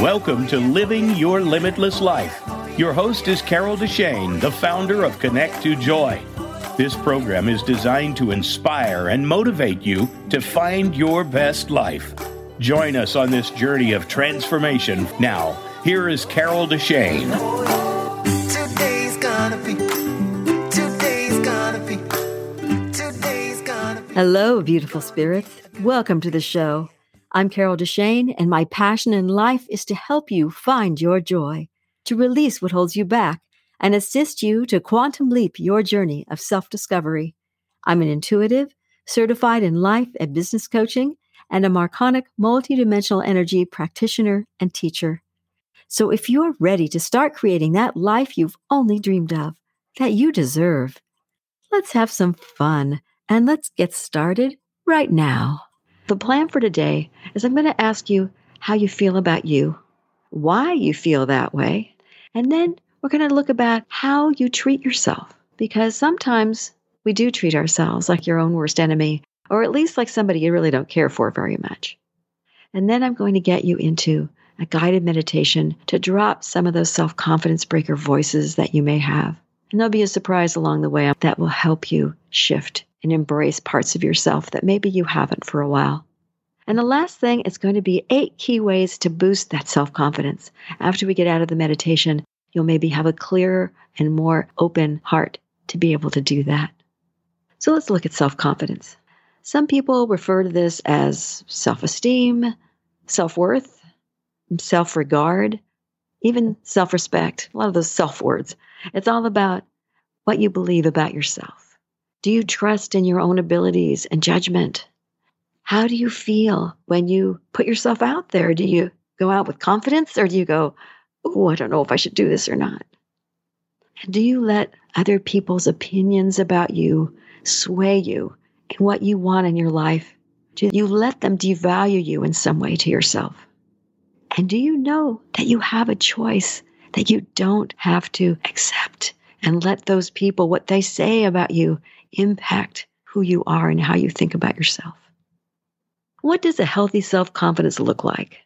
Welcome to Living Your Limitless Life. Your host is Carol Deshane, the founder of Connect to Joy. This program is designed to inspire and motivate you to find your best life. Join us on this journey of transformation. Now, here is Carol Deshane. Today's gonna be. Today's gonna be. Today's gonna be. Hello, beautiful spirits. Welcome to the show. I'm Carol Deshane, and my passion in life is to help you find your joy, to release what holds you back, and assist you to quantum leap your journey of self discovery. I'm an intuitive, certified in life and business coaching, and a Marconic multidimensional energy practitioner and teacher. So if you're ready to start creating that life you've only dreamed of, that you deserve, let's have some fun and let's get started right now. The plan for today is I'm going to ask you how you feel about you, why you feel that way, and then we're going to look about how you treat yourself. Because sometimes we do treat ourselves like your own worst enemy, or at least like somebody you really don't care for very much. And then I'm going to get you into a guided meditation to drop some of those self confidence breaker voices that you may have. And there'll be a surprise along the way that will help you shift and embrace parts of yourself that maybe you haven't for a while. And the last thing is going to be eight key ways to boost that self confidence. After we get out of the meditation, you'll maybe have a clearer and more open heart to be able to do that. So let's look at self confidence. Some people refer to this as self esteem, self worth, self regard, even self respect. A lot of those self words. It's all about what you believe about yourself. Do you trust in your own abilities and judgment? How do you feel when you put yourself out there? Do you go out with confidence or do you go, oh, I don't know if I should do this or not? Do you let other people's opinions about you sway you in what you want in your life? Do you let them devalue you in some way to yourself? And do you know that you have a choice that you don't have to accept and let those people, what they say about you, impact who you are and how you think about yourself. What does a healthy self confidence look like?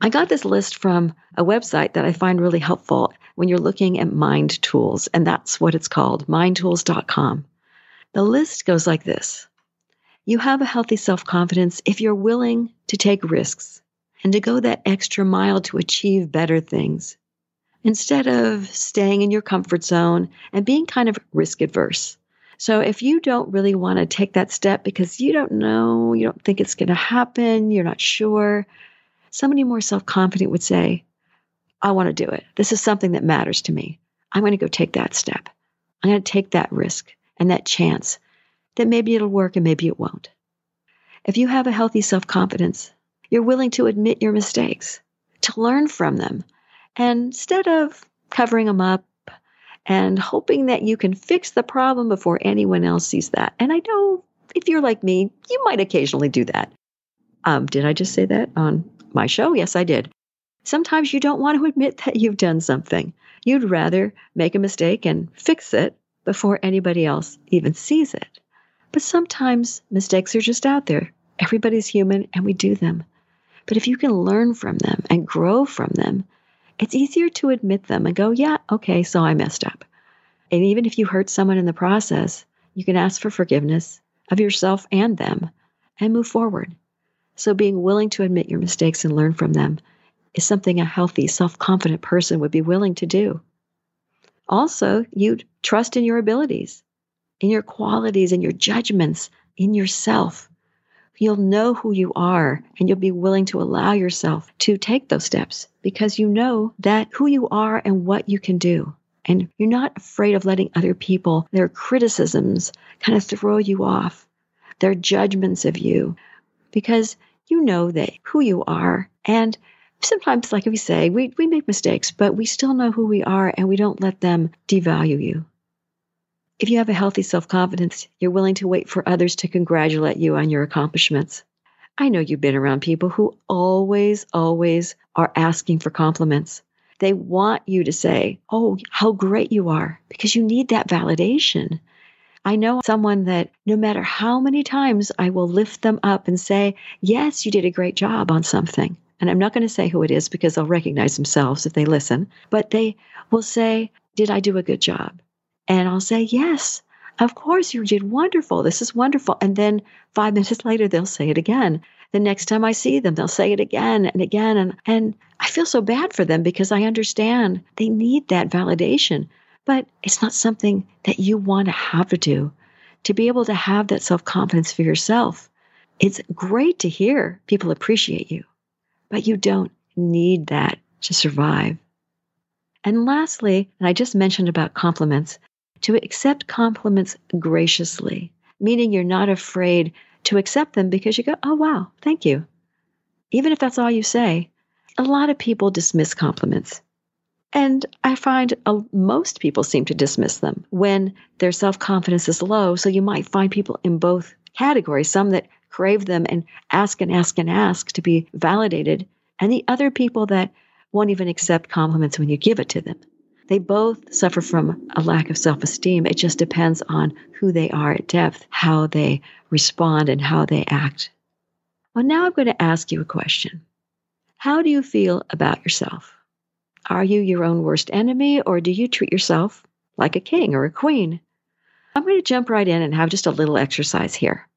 I got this list from a website that I find really helpful when you're looking at mind tools, and that's what it's called mindtools.com. The list goes like this You have a healthy self confidence if you're willing to take risks and to go that extra mile to achieve better things instead of staying in your comfort zone and being kind of risk adverse. So if you don't really want to take that step because you don't know, you don't think it's going to happen, you're not sure, somebody more self confident would say, I want to do it. This is something that matters to me. I'm going to go take that step. I'm going to take that risk and that chance that maybe it'll work and maybe it won't. If you have a healthy self confidence, you're willing to admit your mistakes, to learn from them, and instead of covering them up and hoping that you can fix the problem before anyone else sees that. And I know if you're like me, you might occasionally do that. Um, did I just say that on my show? Yes, I did. Sometimes you don't want to admit that you've done something. You'd rather make a mistake and fix it before anybody else even sees it. But sometimes mistakes are just out there. Everybody's human and we do them. But if you can learn from them and grow from them, it's easier to admit them and go, yeah, okay, so I messed up. And even if you hurt someone in the process, you can ask for forgiveness of yourself and them and move forward. So being willing to admit your mistakes and learn from them is something a healthy, self confident person would be willing to do. Also, you trust in your abilities, in your qualities, in your judgments, in yourself. You'll know who you are and you'll be willing to allow yourself to take those steps because you know that who you are and what you can do. And you're not afraid of letting other people, their criticisms, kind of throw you off, their judgments of you, because you know that who you are. And sometimes, like we say, we, we make mistakes, but we still know who we are and we don't let them devalue you. If you have a healthy self confidence, you're willing to wait for others to congratulate you on your accomplishments. I know you've been around people who always, always are asking for compliments. They want you to say, Oh, how great you are, because you need that validation. I know someone that no matter how many times I will lift them up and say, Yes, you did a great job on something. and I'm not going to say who it is because they'll recognize themselves if they listen, but they will say, Did I do a good job? And I'll say, Yes, of course you did wonderful. This is wonderful. And then five minutes later, they'll say it again. The next time I see them, they'll say it again and again. And, and I feel so bad for them because I understand they need that validation. But it's not something that you want to have to do. To be able to have that self confidence for yourself, it's great to hear people appreciate you, but you don't need that to survive. And lastly, and I just mentioned about compliments, to accept compliments graciously, meaning you're not afraid to accept them because you go, oh, wow, thank you. Even if that's all you say, a lot of people dismiss compliments. And I find uh, most people seem to dismiss them when their self confidence is low. So you might find people in both categories some that crave them and ask and ask and ask to be validated, and the other people that won't even accept compliments when you give it to them. They both suffer from a lack of self esteem. It just depends on who they are at depth, how they respond, and how they act. Well, now I'm going to ask you a question How do you feel about yourself? Are you your own worst enemy, or do you treat yourself like a king or a queen? I'm going to jump right in and have just a little exercise here.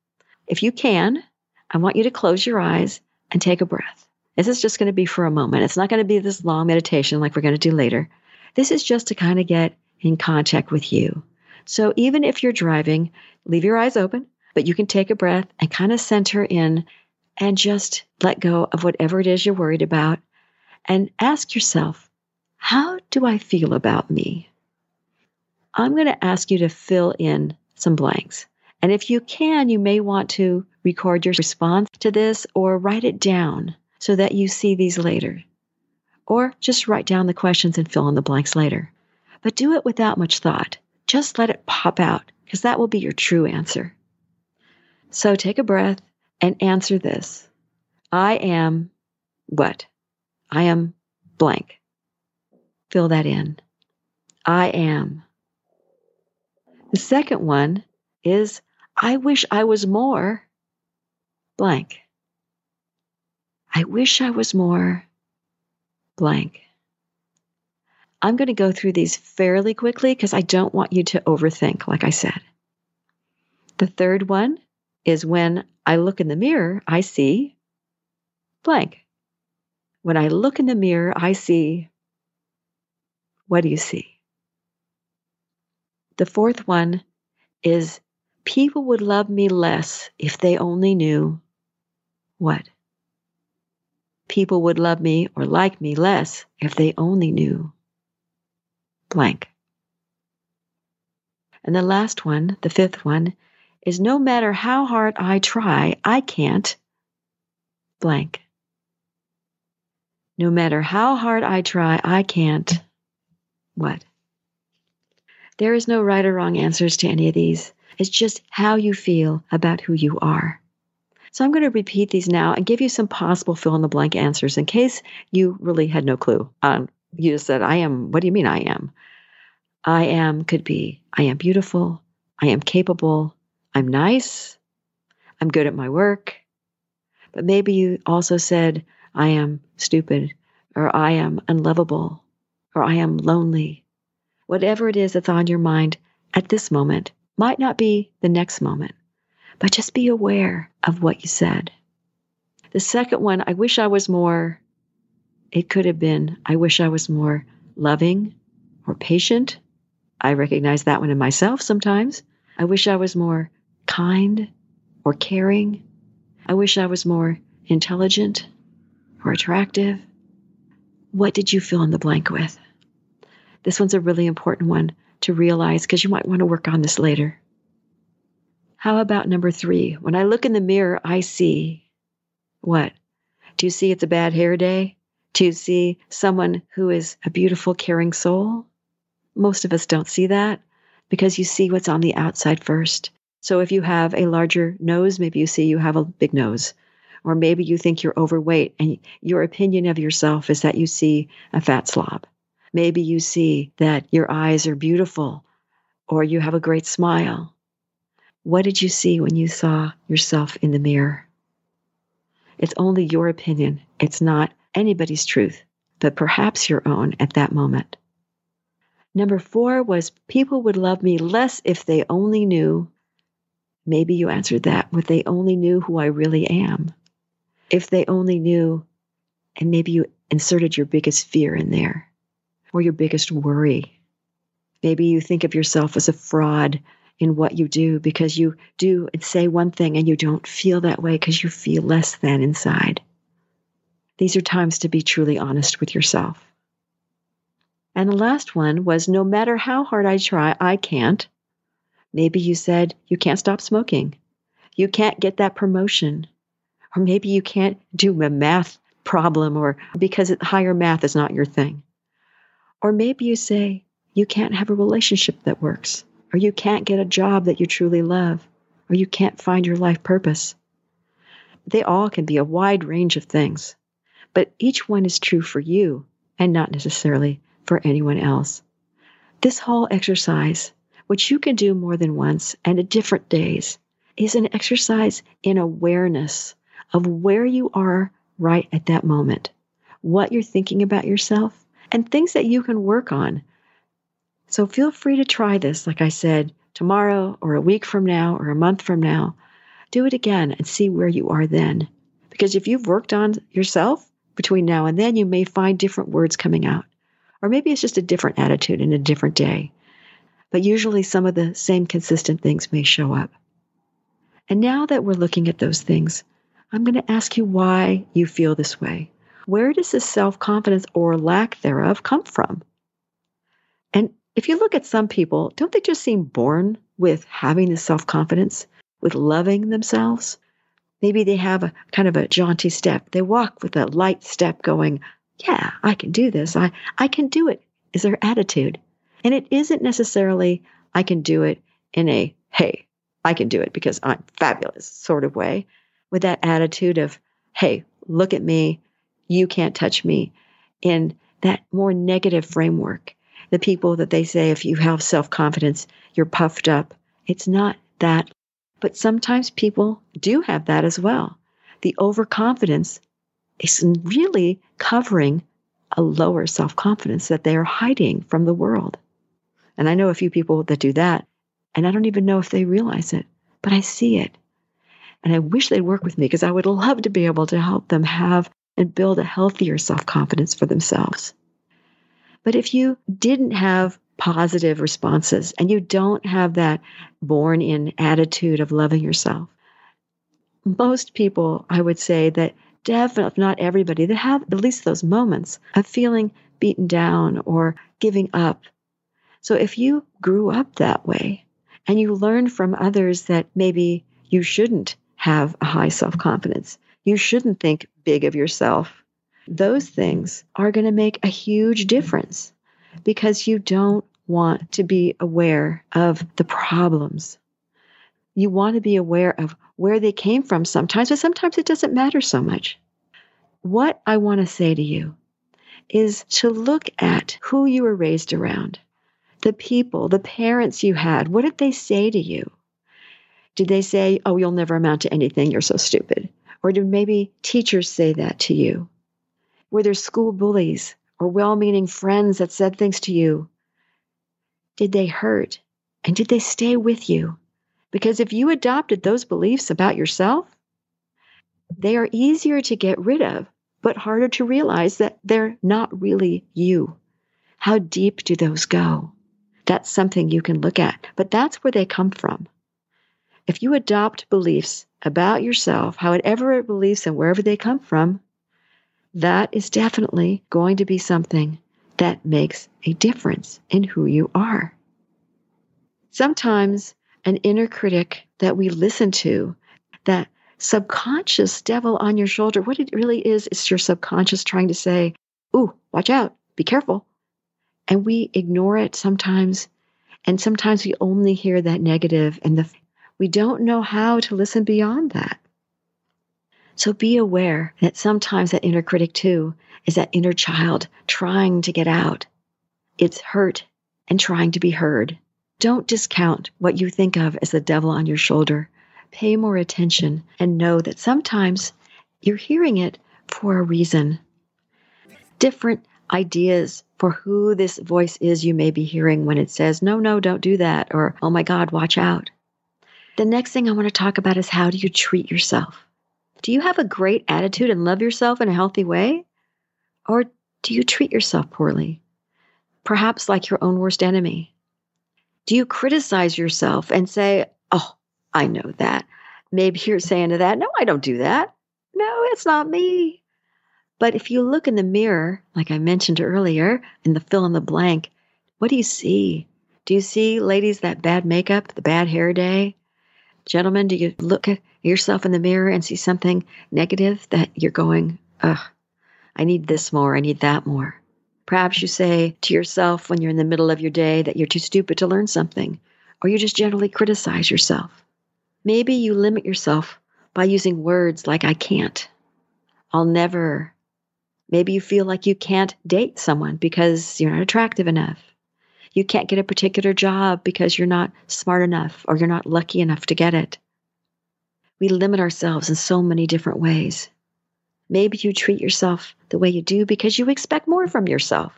If you can, I want you to close your eyes and take a breath. This is just going to be for a moment. It's not going to be this long meditation like we're going to do later. This is just to kind of get in contact with you. So even if you're driving, leave your eyes open, but you can take a breath and kind of center in and just let go of whatever it is you're worried about and ask yourself, how do I feel about me? I'm going to ask you to fill in some blanks. And if you can, you may want to record your response to this or write it down so that you see these later or just write down the questions and fill in the blanks later. But do it without much thought. Just let it pop out because that will be your true answer. So take a breath and answer this I am what? I am blank. Fill that in. I am. The second one is I wish I was more blank. I wish I was more blank. I'm going to go through these fairly quickly because I don't want you to overthink, like I said. The third one is when I look in the mirror, I see blank. When I look in the mirror, I see what do you see? The fourth one is people would love me less if they only knew what? People would love me or like me less if they only knew blank. And the last one, the fifth one, is no matter how hard I try, I can't blank. No matter how hard I try, I can't what? There is no right or wrong answers to any of these. It's just how you feel about who you are. So I'm going to repeat these now and give you some possible fill in the blank answers in case you really had no clue. Um, you just said, I am, what do you mean I am? I am could be, I am beautiful, I am capable, I'm nice, I'm good at my work. But maybe you also said, I am stupid, or I am unlovable, or I am lonely. Whatever it is that's on your mind at this moment might not be the next moment but just be aware of what you said. The second one, I wish I was more, it could have been, I wish I was more loving or patient. I recognize that one in myself sometimes. I wish I was more kind or caring. I wish I was more intelligent or attractive. What did you fill in the blank with? This one's a really important one to realize because you might want to work on this later. How about number three? When I look in the mirror, I see what? Do you see it's a bad hair day? Do you see someone who is a beautiful, caring soul? Most of us don't see that because you see what's on the outside first. So if you have a larger nose, maybe you see you have a big nose. Or maybe you think you're overweight and your opinion of yourself is that you see a fat slob. Maybe you see that your eyes are beautiful or you have a great smile what did you see when you saw yourself in the mirror? It's only your opinion. It's not anybody's truth, but perhaps your own at that moment. Number four was people would love me less if they only knew. Maybe you answered that with they only knew who I really am. If they only knew, and maybe you inserted your biggest fear in there or your biggest worry. Maybe you think of yourself as a fraud in what you do because you do and say one thing and you don't feel that way because you feel less than inside. These are times to be truly honest with yourself. And the last one was no matter how hard I try, I can't. Maybe you said you can't stop smoking. You can't get that promotion. Or maybe you can't do a math problem or because higher math is not your thing. Or maybe you say you can't have a relationship that works, or you can't get a job that you truly love, or you can't find your life purpose. They all can be a wide range of things, but each one is true for you and not necessarily for anyone else. This whole exercise, which you can do more than once and at different days, is an exercise in awareness of where you are right at that moment, what you're thinking about yourself, and things that you can work on. So feel free to try this, like I said, tomorrow or a week from now or a month from now. Do it again and see where you are then. Because if you've worked on yourself between now and then, you may find different words coming out. Or maybe it's just a different attitude in a different day. But usually some of the same consistent things may show up. And now that we're looking at those things, I'm going to ask you why you feel this way. Where does this self confidence or lack thereof come from? And if you look at some people, don't they just seem born with having this self confidence, with loving themselves? Maybe they have a kind of a jaunty step. They walk with a light step going, yeah, I can do this. I, I can do it is their attitude. And it isn't necessarily, I can do it in a, hey, I can do it because I'm fabulous sort of way, with that attitude of, hey, look at me, you can't touch me, in that more negative framework. The people that they say, if you have self confidence, you're puffed up. It's not that. But sometimes people do have that as well. The overconfidence is really covering a lower self confidence that they are hiding from the world. And I know a few people that do that, and I don't even know if they realize it, but I see it. And I wish they'd work with me because I would love to be able to help them have and build a healthier self confidence for themselves. But if you didn't have positive responses and you don't have that born in attitude of loving yourself, most people, I would say, that definitely not everybody that have at least those moments of feeling beaten down or giving up. So if you grew up that way and you learned from others that maybe you shouldn't have a high self confidence, you shouldn't think big of yourself, those things are going to make a huge difference because you don't want to be aware of the problems. You want to be aware of where they came from sometimes, but sometimes it doesn't matter so much. What I want to say to you is to look at who you were raised around, the people, the parents you had. What did they say to you? Did they say, Oh, you'll never amount to anything, you're so stupid? Or did maybe teachers say that to you? Were there school bullies or well meaning friends that said things to you? Did they hurt? And did they stay with you? Because if you adopted those beliefs about yourself, they are easier to get rid of, but harder to realize that they're not really you. How deep do those go? That's something you can look at, but that's where they come from. If you adopt beliefs about yourself, however it beliefs and wherever they come from, that is definitely going to be something that makes a difference in who you are. Sometimes an inner critic that we listen to, that subconscious devil on your shoulder, what it really is, is your subconscious trying to say, Ooh, watch out, be careful. And we ignore it sometimes. And sometimes we only hear that negative and the, we don't know how to listen beyond that. So be aware that sometimes that inner critic too is that inner child trying to get out. It's hurt and trying to be heard. Don't discount what you think of as the devil on your shoulder. Pay more attention and know that sometimes you're hearing it for a reason. different ideas for who this voice is you may be hearing when it says, no, no, don't do that, or oh my God, watch out. The next thing I want to talk about is how do you treat yourself? Do you have a great attitude and love yourself in a healthy way? Or do you treat yourself poorly? Perhaps like your own worst enemy. Do you criticize yourself and say, oh, I know that? Maybe you're saying to that, no, I don't do that. No, it's not me. But if you look in the mirror, like I mentioned earlier, in the fill in the blank, what do you see? Do you see, ladies, that bad makeup, the bad hair day? Gentlemen, do you look at yourself in the mirror and see something negative that you're going, ugh, I need this more, I need that more? Perhaps you say to yourself when you're in the middle of your day that you're too stupid to learn something, or you just generally criticize yourself. Maybe you limit yourself by using words like, I can't, I'll never. Maybe you feel like you can't date someone because you're not attractive enough. You can't get a particular job because you're not smart enough or you're not lucky enough to get it. We limit ourselves in so many different ways. Maybe you treat yourself the way you do because you expect more from yourself.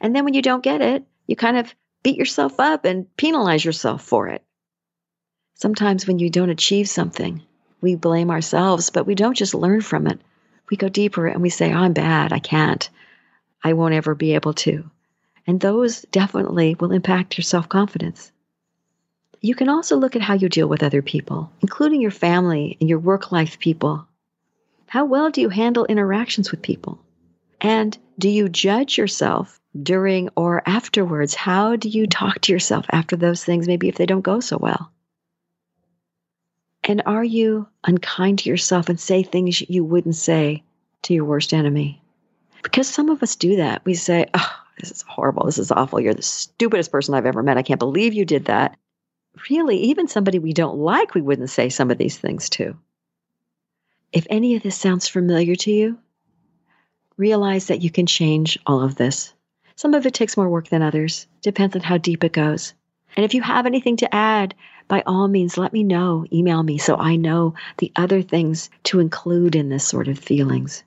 And then when you don't get it, you kind of beat yourself up and penalize yourself for it. Sometimes when you don't achieve something, we blame ourselves, but we don't just learn from it. We go deeper and we say, I'm bad. I can't. I won't ever be able to. And those definitely will impact your self confidence. You can also look at how you deal with other people, including your family and your work life people. How well do you handle interactions with people? And do you judge yourself during or afterwards? How do you talk to yourself after those things, maybe if they don't go so well? And are you unkind to yourself and say things you wouldn't say to your worst enemy? Because some of us do that. We say, oh, this is horrible. This is awful. You're the stupidest person I've ever met. I can't believe you did that. Really, even somebody we don't like, we wouldn't say some of these things to. If any of this sounds familiar to you, realize that you can change all of this. Some of it takes more work than others, depends on how deep it goes. And if you have anything to add, by all means, let me know. Email me so I know the other things to include in this sort of feelings.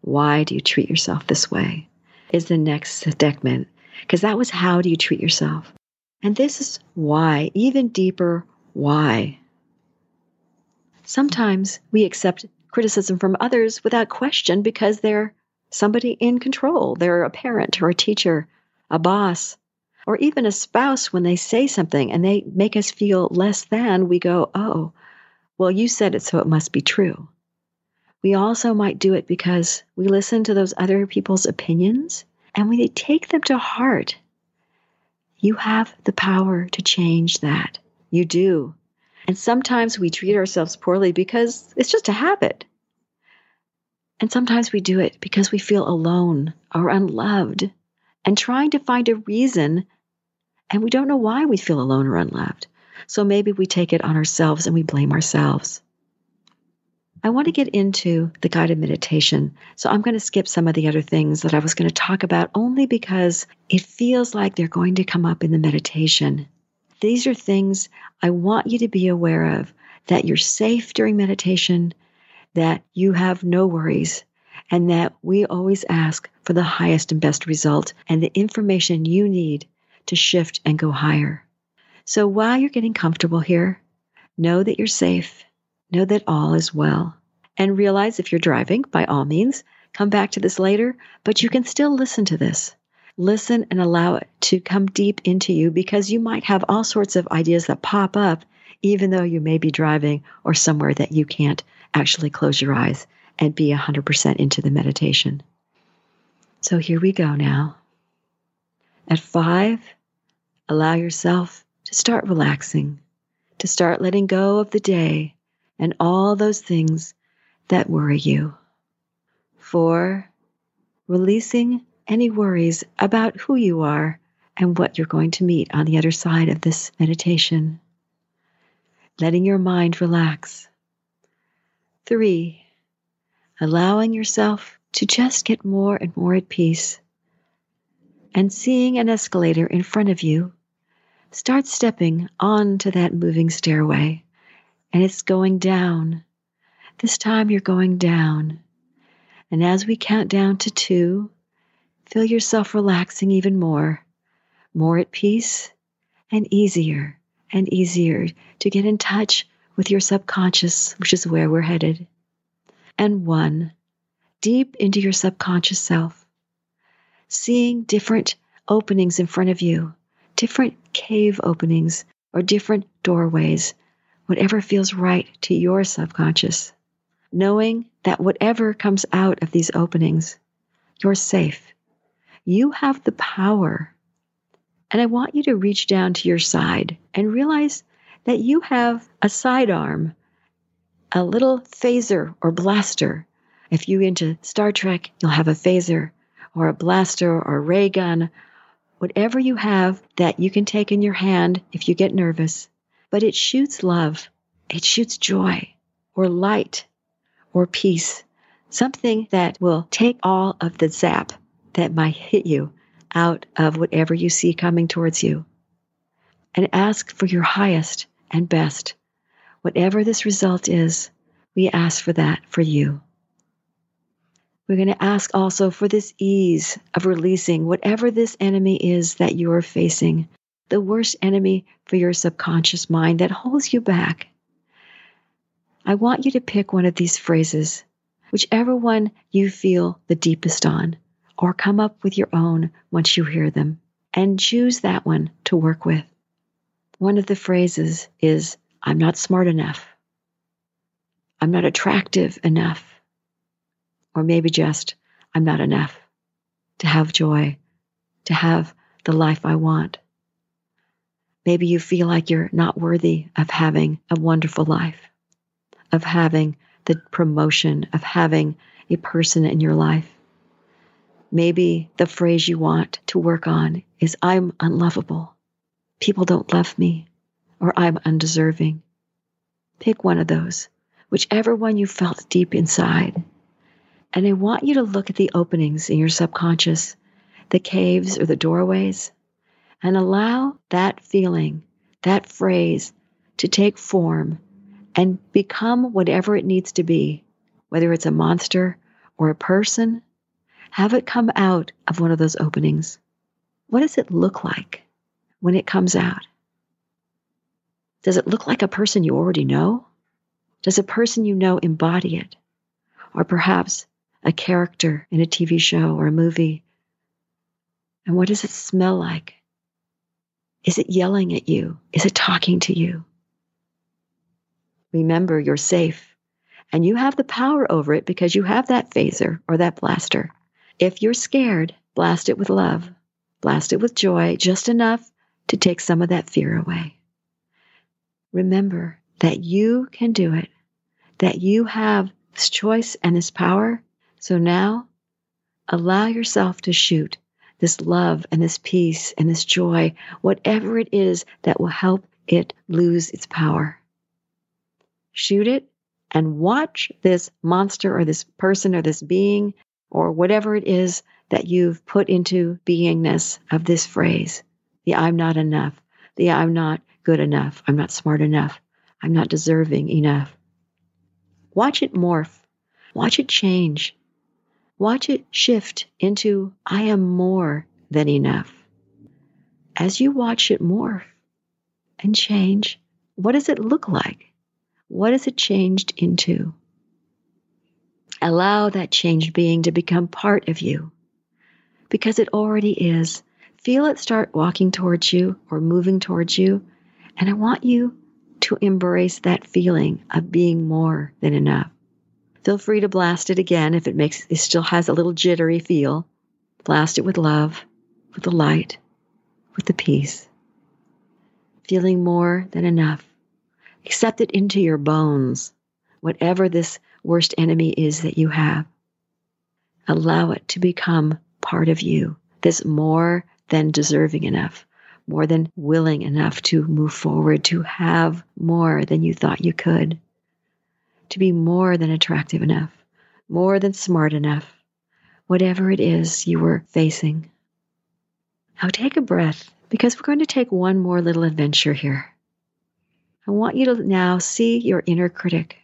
Why do you treat yourself this way? Is the next segment. Because that was how do you treat yourself? And this is why, even deeper, why. Sometimes we accept criticism from others without question because they're somebody in control. They're a parent or a teacher, a boss, or even a spouse, when they say something and they make us feel less than, we go, oh, well, you said it, so it must be true. We also might do it because we listen to those other people's opinions and we take them to heart. You have the power to change that. You do. And sometimes we treat ourselves poorly because it's just a habit. And sometimes we do it because we feel alone or unloved and trying to find a reason and we don't know why we feel alone or unloved. So maybe we take it on ourselves and we blame ourselves. I want to get into the guided meditation. So I'm going to skip some of the other things that I was going to talk about only because it feels like they're going to come up in the meditation. These are things I want you to be aware of that you're safe during meditation, that you have no worries, and that we always ask for the highest and best result and the information you need to shift and go higher. So while you're getting comfortable here, know that you're safe, know that all is well, and realize if you're driving, by all means, come back to this later, but you can still listen to this. Listen and allow it to come deep into you because you might have all sorts of ideas that pop up, even though you may be driving or somewhere that you can't actually close your eyes and be 100% into the meditation. So here we go now. At five, Allow yourself to start relaxing, to start letting go of the day and all those things that worry you. Four, releasing any worries about who you are and what you're going to meet on the other side of this meditation. Letting your mind relax. Three, allowing yourself to just get more and more at peace and seeing an escalator in front of you start stepping onto that moving stairway. And it's going down. This time you're going down. And as we count down to two, feel yourself relaxing even more, more at peace, and easier and easier to get in touch with your subconscious, which is where we're headed. And one, deep into your subconscious self, seeing different openings in front of you, different cave openings or different doorways, whatever feels right to your subconscious, knowing that whatever comes out of these openings, you're safe. You have the power. And I want you to reach down to your side and realize that you have a sidearm, a little phaser or blaster. If you're into Star Trek, you'll have a phaser or a blaster or a ray gun, whatever you have that you can take in your hand if you get nervous. But it shoots love, it shoots joy or light or peace, something that will take all of the zap that might hit you out of whatever you see coming towards you. And ask for your highest and best. Whatever this result is, we ask for that for you. We're going to ask also for this ease of releasing whatever this enemy is that you are facing, the worst enemy for your subconscious mind that holds you back. I want you to pick one of these phrases, whichever one you feel the deepest on, or come up with your own once you hear them, and choose that one to work with. One of the phrases is, I'm not smart enough. I'm not attractive enough. Or maybe just, I'm not enough to have joy, to have the life I want. Maybe you feel like you're not worthy of having a wonderful life, of having the promotion, of having a person in your life. Maybe the phrase you want to work on is, I'm unlovable people don't love me, or I'm undeserving. Pick one of those, whichever one you felt deep inside. And I want you to look at the openings in your subconscious, the caves or the doorways, and allow that feeling, that phrase, to take form and become whatever it needs to be, whether it's a monster or a person. Have it come out of one of those openings. What does it look like? when it comes out? Does it look like a person you already know? Does a person you know embody it? Or perhaps a character in a TV show or a movie? And what does it smell like? Is it yelling at you? Is it talking to you? Remember, you're safe and you have the power over it because you have that phaser or that blaster. If you're scared, blast it with love, blast it with joy, just enough to take some of that fear away. Remember that you can do it, that you have this choice and this power. So now allow yourself to shoot this love and this peace and this joy, whatever it is that will help it lose its power. Shoot it and watch this monster or this person or this being or whatever it is that you've put into beingness of this phrase the I'm not enough, the I'm not good enough, I'm not smart enough, I'm not deserving enough. Watch it morph, watch it change, watch it shift into I am more than enough. As you watch it morph and change, what does it look like? What is it changed into? Allow that changed being to become part of you because it already is feel it start walking towards you or moving towards you. And I want you to embrace that feeling of being more than enough. Feel free to blast it again if it makes it still has a little jittery feel. Blast it with love, with the light, with the peace. Feeling more than enough. Accept it into your bones, whatever this worst enemy is that you have. Allow it to become part of you, this more than deserving enough, more than willing enough to move forward, to have more than you thought you could, to be more than attractive enough, more than smart enough, whatever it is you were facing. Now take a breath because we're going to take one more little adventure here. I want you to now see your inner critic.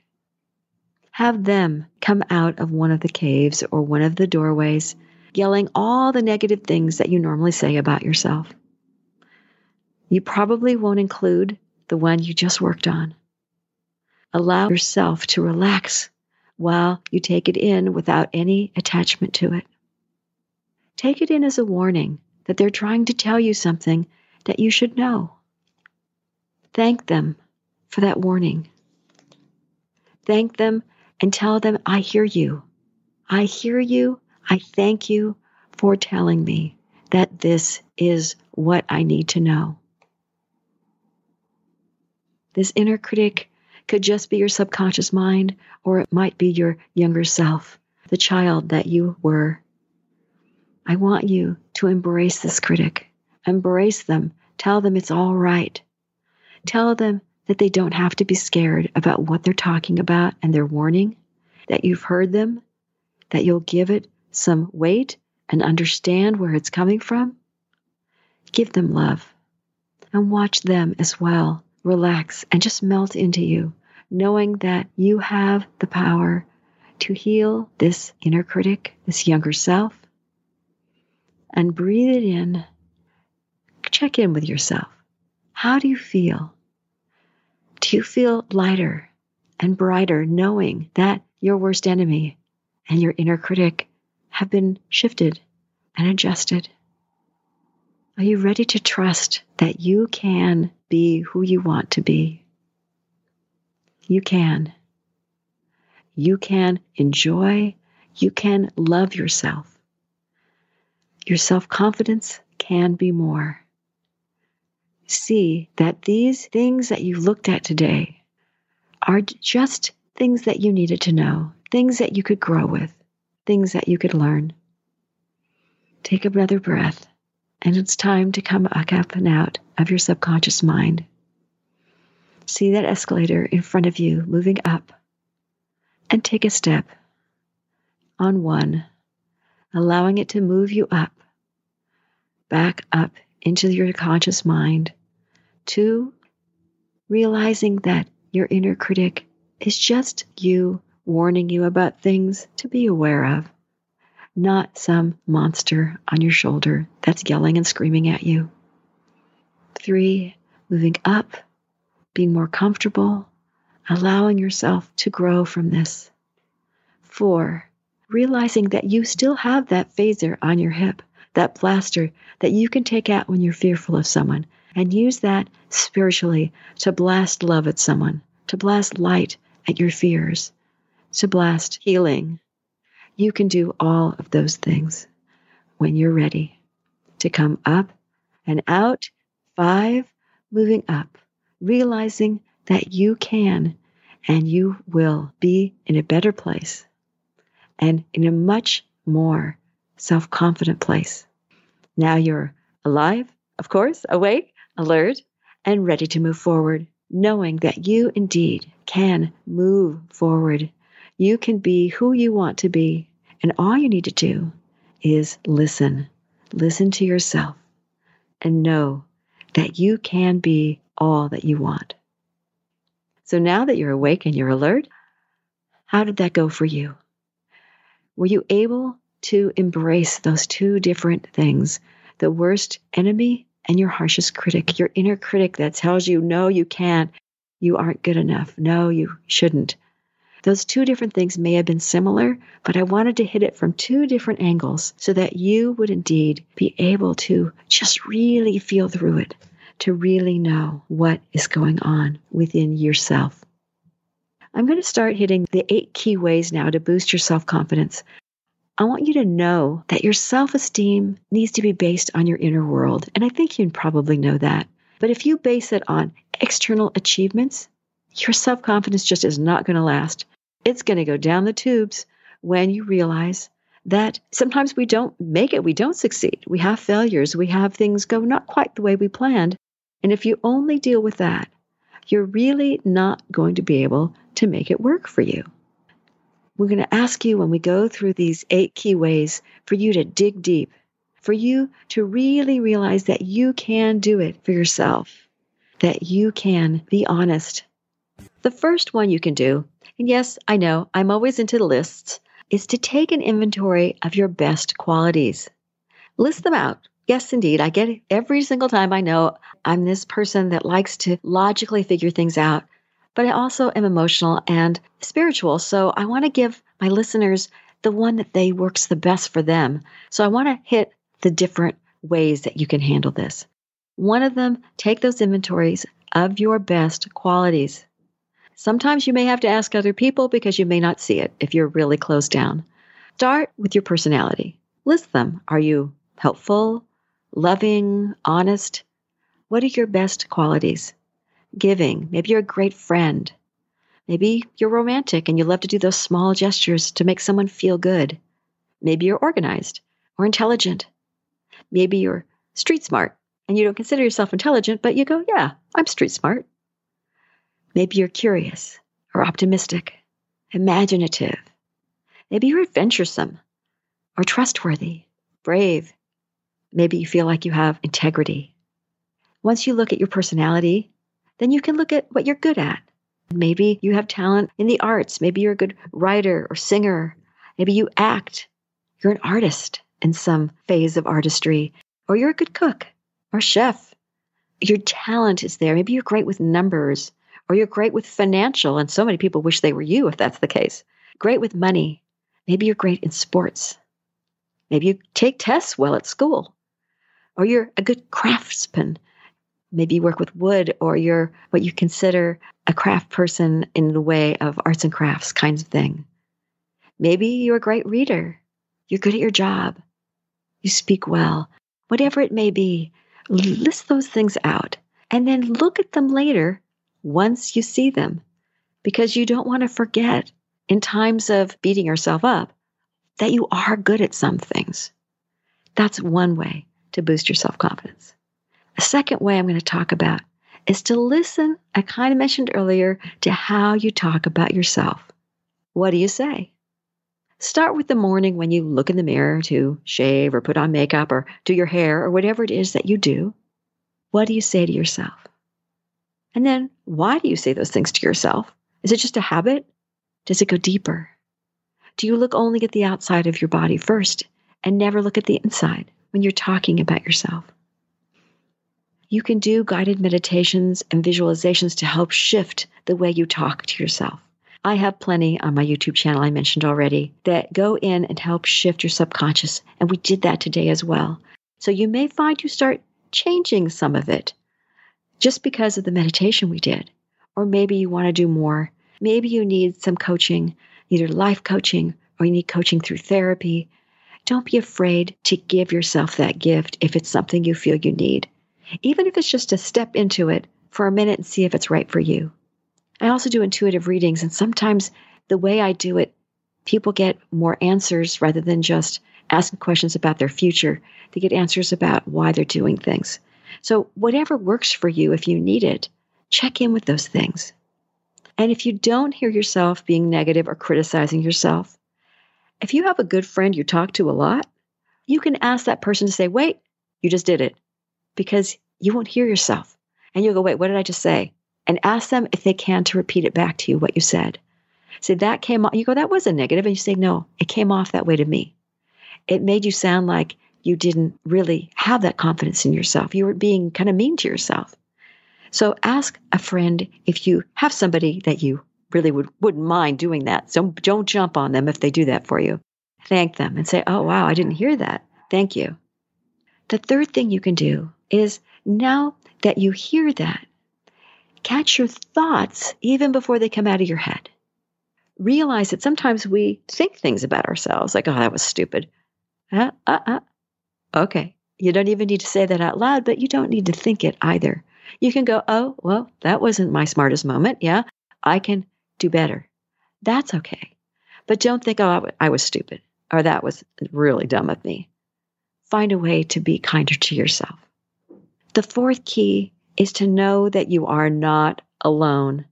Have them come out of one of the caves or one of the doorways yelling all the negative things that you normally say about yourself. You probably won't include the one you just worked on. Allow yourself to relax while you take it in without any attachment to it. Take it in as a warning that they're trying to tell you something that you should know. Thank them for that warning. Thank them and tell them, I hear you. I hear you. I thank you for telling me that this is what I need to know. This inner critic could just be your subconscious mind, or it might be your younger self, the child that you were. I want you to embrace this critic. Embrace them. Tell them it's all right. Tell them that they don't have to be scared about what they're talking about and their warning, that you've heard them, that you'll give it some weight and understand where it's coming from. Give them love and watch them as well relax and just melt into you, knowing that you have the power to heal this inner critic, this younger self, and breathe it in. Check in with yourself. How do you feel? Do you feel lighter and brighter knowing that your worst enemy and your inner critic have been shifted and adjusted? Are you ready to trust that you can be who you want to be? You can. You can enjoy, you can love yourself. Your self confidence can be more. See that these things that you looked at today are just things that you needed to know, things that you could grow with, things that you could learn. Take another breath. And it's time to come back up and out of your subconscious mind. See that escalator in front of you moving up and take a step on one, allowing it to move you up, back up into your conscious mind. Two, realizing that your inner critic is just you warning you about things to be aware of not some monster on your shoulder that's yelling and screaming at you. Three, moving up, being more comfortable, allowing yourself to grow from this. Four, realizing that you still have that phaser on your hip, that blaster that you can take out when you're fearful of someone, and use that spiritually to blast love at someone, to blast light at your fears, to blast healing you can do all of those things when you're ready to come up and out. Five, moving up, realizing that you can and you will be in a better place and in a much more self confident place. Now you're alive, of course, awake, alert, and ready to move forward, knowing that you indeed can move forward you can be who you want to be. And all you need to do is listen. Listen to yourself and know that you can be all that you want. So now that you're awake and you're alert, how did that go for you? Were you able to embrace those two different things the worst enemy and your harshest critic, your inner critic that tells you, no, you can't, you aren't good enough, no, you shouldn't. Those two different things may have been similar, but I wanted to hit it from two different angles so that you would indeed be able to just really feel through it, to really know what is going on within yourself. I'm going to start hitting the eight key ways now to boost your self confidence. I want you to know that your self esteem needs to be based on your inner world. And I think you probably know that. But if you base it on external achievements, your self confidence just is not going to last it's going to go down the tubes when you realize that sometimes we don't make it, we don't succeed, we have failures, we have things go not quite the way we planned. And if you only deal with that, you're really not going to be able to make it work for you. We're going to ask you when we go through these eight key ways for you to dig deep, for you to really realize that you can do it for yourself, that you can be honest. The first one you can do and yes, I know, I'm always into lists. is to take an inventory of your best qualities. List them out. Yes, indeed. I get it every single time I know I'm this person that likes to logically figure things out, but I also am emotional and spiritual. So I want to give my listeners the one that they works the best for them. So I want to hit the different ways that you can handle this. One of them, take those inventories of your best qualities. Sometimes you may have to ask other people because you may not see it if you're really closed down. Start with your personality. List them. Are you helpful, loving, honest? What are your best qualities? Giving. Maybe you're a great friend. Maybe you're romantic and you love to do those small gestures to make someone feel good. Maybe you're organized or intelligent. Maybe you're street smart and you don't consider yourself intelligent, but you go, yeah, I'm street smart. Maybe you're curious or optimistic, imaginative. Maybe you're adventuresome or trustworthy, brave. Maybe you feel like you have integrity. Once you look at your personality, then you can look at what you're good at. Maybe you have talent in the arts. Maybe you're a good writer or singer. Maybe you act. You're an artist in some phase of artistry, or you're a good cook or chef. Your talent is there. Maybe you're great with numbers, or you're great with financial, and so many people wish they were you if that's the case. Great with money. Maybe you're great in sports. Maybe you take tests well at school, or you're a good craftsman. Maybe you work with wood, or you're what you consider a craft person in the way of arts and crafts kinds of thing. Maybe you're a great reader. You're good at your job. You speak well. Whatever it may be, list those things out and then look at them later once you see them because you don't want to forget in times of beating yourself up that you are good at some things. That's one way to boost your self confidence. A second way I'm going to talk about is to listen, I kind of mentioned earlier, to how you talk about yourself. What do you say? Start with the morning when you look in the mirror to shave or put on makeup or do your hair or whatever it is that you do. What do you say to yourself? And then why do you say those things to yourself? Is it just a habit? Does it go deeper? Do you look only at the outside of your body first and never look at the inside when you're talking about yourself? You can do guided meditations and visualizations to help shift the way you talk to yourself. I have plenty on my YouTube channel I mentioned already that go in and help shift your subconscious. And we did that today as well. So you may find you start changing some of it just because of the meditation we did. Or maybe you want to do more. Maybe you need some coaching, either life coaching or you need coaching through therapy. Don't be afraid to give yourself that gift if it's something you feel you need even if it's just to step into it for a minute and see if it's right for you. I also do intuitive readings, and sometimes the way I do it, people get more answers rather than just asking questions about their future. They get answers about why they're doing things. So, whatever works for you, if you need it, check in with those things. And if you don't hear yourself being negative or criticizing yourself, if you have a good friend you talk to a lot, you can ask that person to say, Wait, you just did it because you won't hear yourself. And you'll go, wait, what did I just say? And ask them if they can to repeat it back to you what you said. Say that came off. You go, that was a negative. And you say, no, it came off that way to me. It made you sound like you didn't really have that confidence in yourself. You were being kind of mean to yourself. So ask a friend if you have somebody that you really would, wouldn't mind doing that. So don't jump on them if they do that for you. Thank them and say, oh, wow, I didn't hear that. Thank you. The third thing you can do is now that you hear that, catch your thoughts even before they come out of your head. Realize that sometimes we think things about ourselves like, oh, that was stupid. Uh, uh, uh. Okay. You don't even need to say that out loud, but you don't need to think it either. You can go, oh, well, that wasn't my smartest moment. Yeah, I can do better. That's okay. But don't think, oh, I was stupid or that was really dumb of me. Find a way to be kinder to yourself. The fourth key is to know that you are not alone.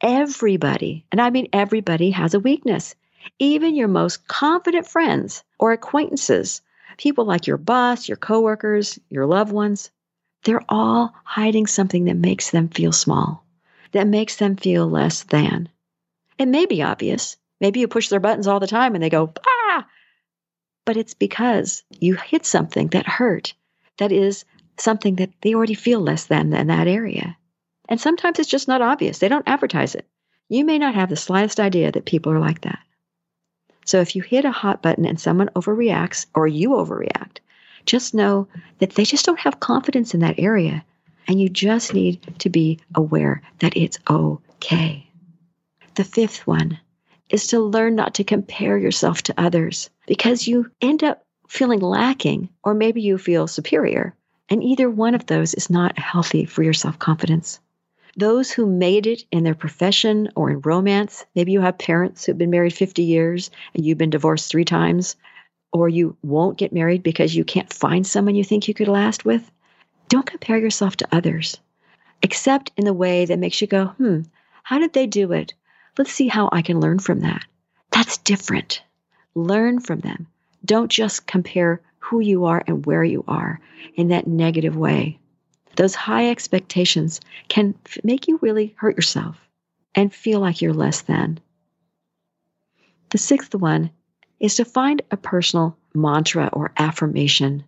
Everybody, and I mean everybody, has a weakness. Even your most confident friends or acquaintances, people like your boss, your coworkers, your loved ones, they're all hiding something that makes them feel small, that makes them feel less than. It may be obvious, Maybe you push their buttons all the time and they go, ah! But it's because you hit something that hurt, that is something that they already feel less than in that area. And sometimes it's just not obvious. They don't advertise it. You may not have the slightest idea that people are like that. So if you hit a hot button and someone overreacts or you overreact, just know that they just don't have confidence in that area. And you just need to be aware that it's okay. The fifth one is to learn not to compare yourself to others because you end up feeling lacking, or maybe you feel superior. And either one of those is not healthy for your self confidence. Those who made it in their profession or in romance, maybe you have parents who've been married 50 years and you've been divorced three times, or you won't get married because you can't find someone you think you could last with. Don't compare yourself to others, except in the way that makes you go, hmm, how did they do it? Let's see how I can learn from that. That's different. Learn from them. Don't just compare who you are and where you are in that negative way. Those high expectations can make you really hurt yourself and feel like you're less than. The sixth one is to find a personal mantra or affirmation.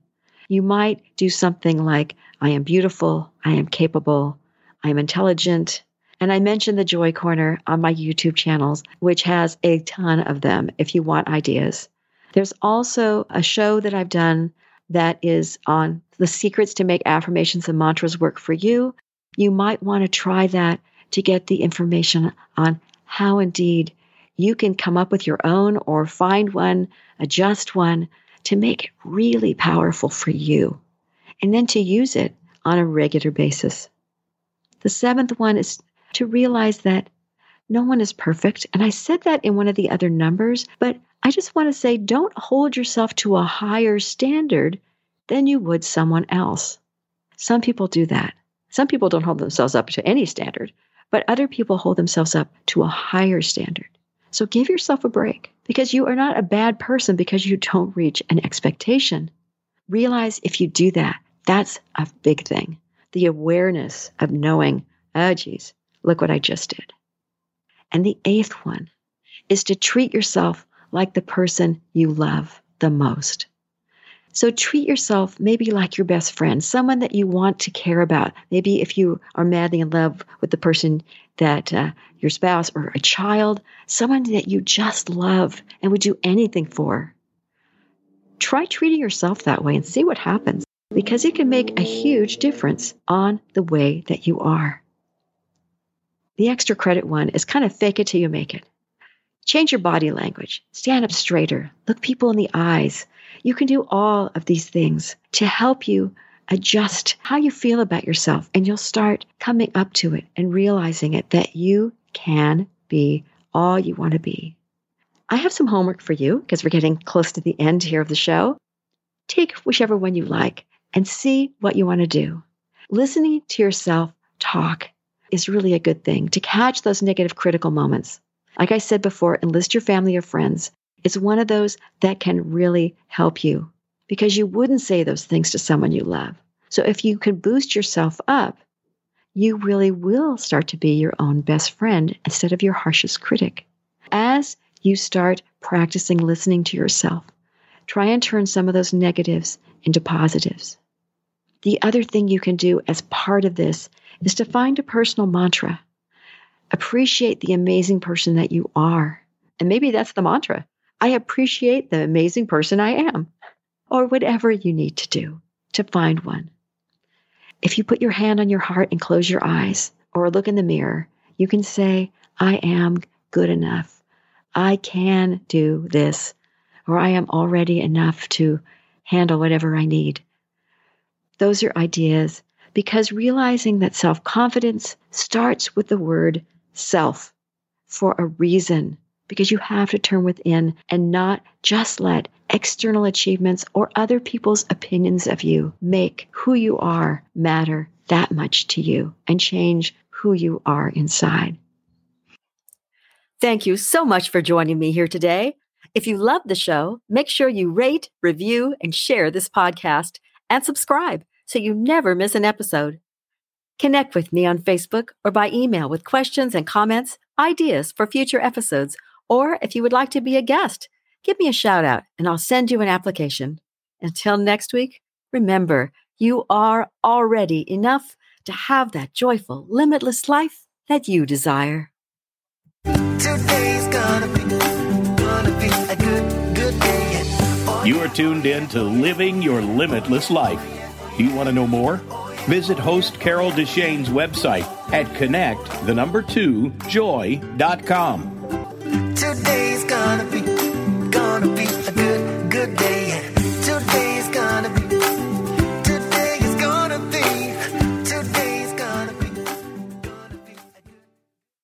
You might do something like, I am beautiful, I am capable, I am intelligent. And I mentioned the Joy Corner on my YouTube channels, which has a ton of them if you want ideas. There's also a show that I've done that is on the secrets to make affirmations and mantras work for you. You might want to try that to get the information on how indeed you can come up with your own or find one, adjust one to make it really powerful for you, and then to use it on a regular basis. The seventh one is to realize that no one is perfect. And I said that in one of the other numbers, but I just want to say don't hold yourself to a higher standard than you would someone else. Some people do that. Some people don't hold themselves up to any standard, but other people hold themselves up to a higher standard. So give yourself a break because you are not a bad person because you don't reach an expectation. Realize if you do that, that's a big thing. The awareness of knowing, oh, geez, look what I just did. And the eighth one is to treat yourself like the person you love the most. So treat yourself maybe like your best friend, someone that you want to care about. Maybe if you are madly in love with the person that uh, your spouse or a child, someone that you just love and would do anything for. Try treating yourself that way and see what happens because it can make a huge difference on the way that you are. The extra credit one is kind of fake it till you make it. Change your body language, stand up straighter, look people in the eyes, you can do all of these things to help you adjust how you feel about yourself, and you'll start coming up to it and realizing it that you can be all you want to be. I have some homework for you because we're getting close to the end here of the show. Take whichever one you like and see what you want to do. Listening to yourself talk is really a good thing to catch those negative critical moments. Like I said before, enlist your family or friends it's one of those that can really help you because you wouldn't say those things to someone you love. So if you can boost yourself up, you really will start to be your own best friend instead of your harshest critic. As you start practicing listening to yourself, try and turn some of those negatives into positives. The other thing you can do as part of this is to find a personal mantra. Appreciate the amazing person that you are. And maybe that's the mantra. I appreciate the amazing person I am, or whatever you need to do to find one. If you put your hand on your heart and close your eyes or look in the mirror, you can say, I am good enough. I can do this, or I am already enough to handle whatever I need. Those are ideas because realizing that self confidence starts with the word self for a reason because you have to turn within and not just let external achievements or other people's opinions of you make who you are matter that much to you and change who you are inside. Thank you so much for joining me here today. If you love the show, make sure you rate, review, and share this podcast and subscribe so you never miss an episode. Connect with me on Facebook or by email with questions and comments, ideas for future episodes, Or if you would like to be a guest, give me a shout out and I'll send you an application. Until next week, remember, you are already enough to have that joyful, limitless life that you desire. Today's gonna be, gonna be a good, good day. You are tuned in to Living Your Limitless Life. Do you want to know more? Visit host Carol Deshane's website at connect the number two joy.com. Today's gonna be, gonna be.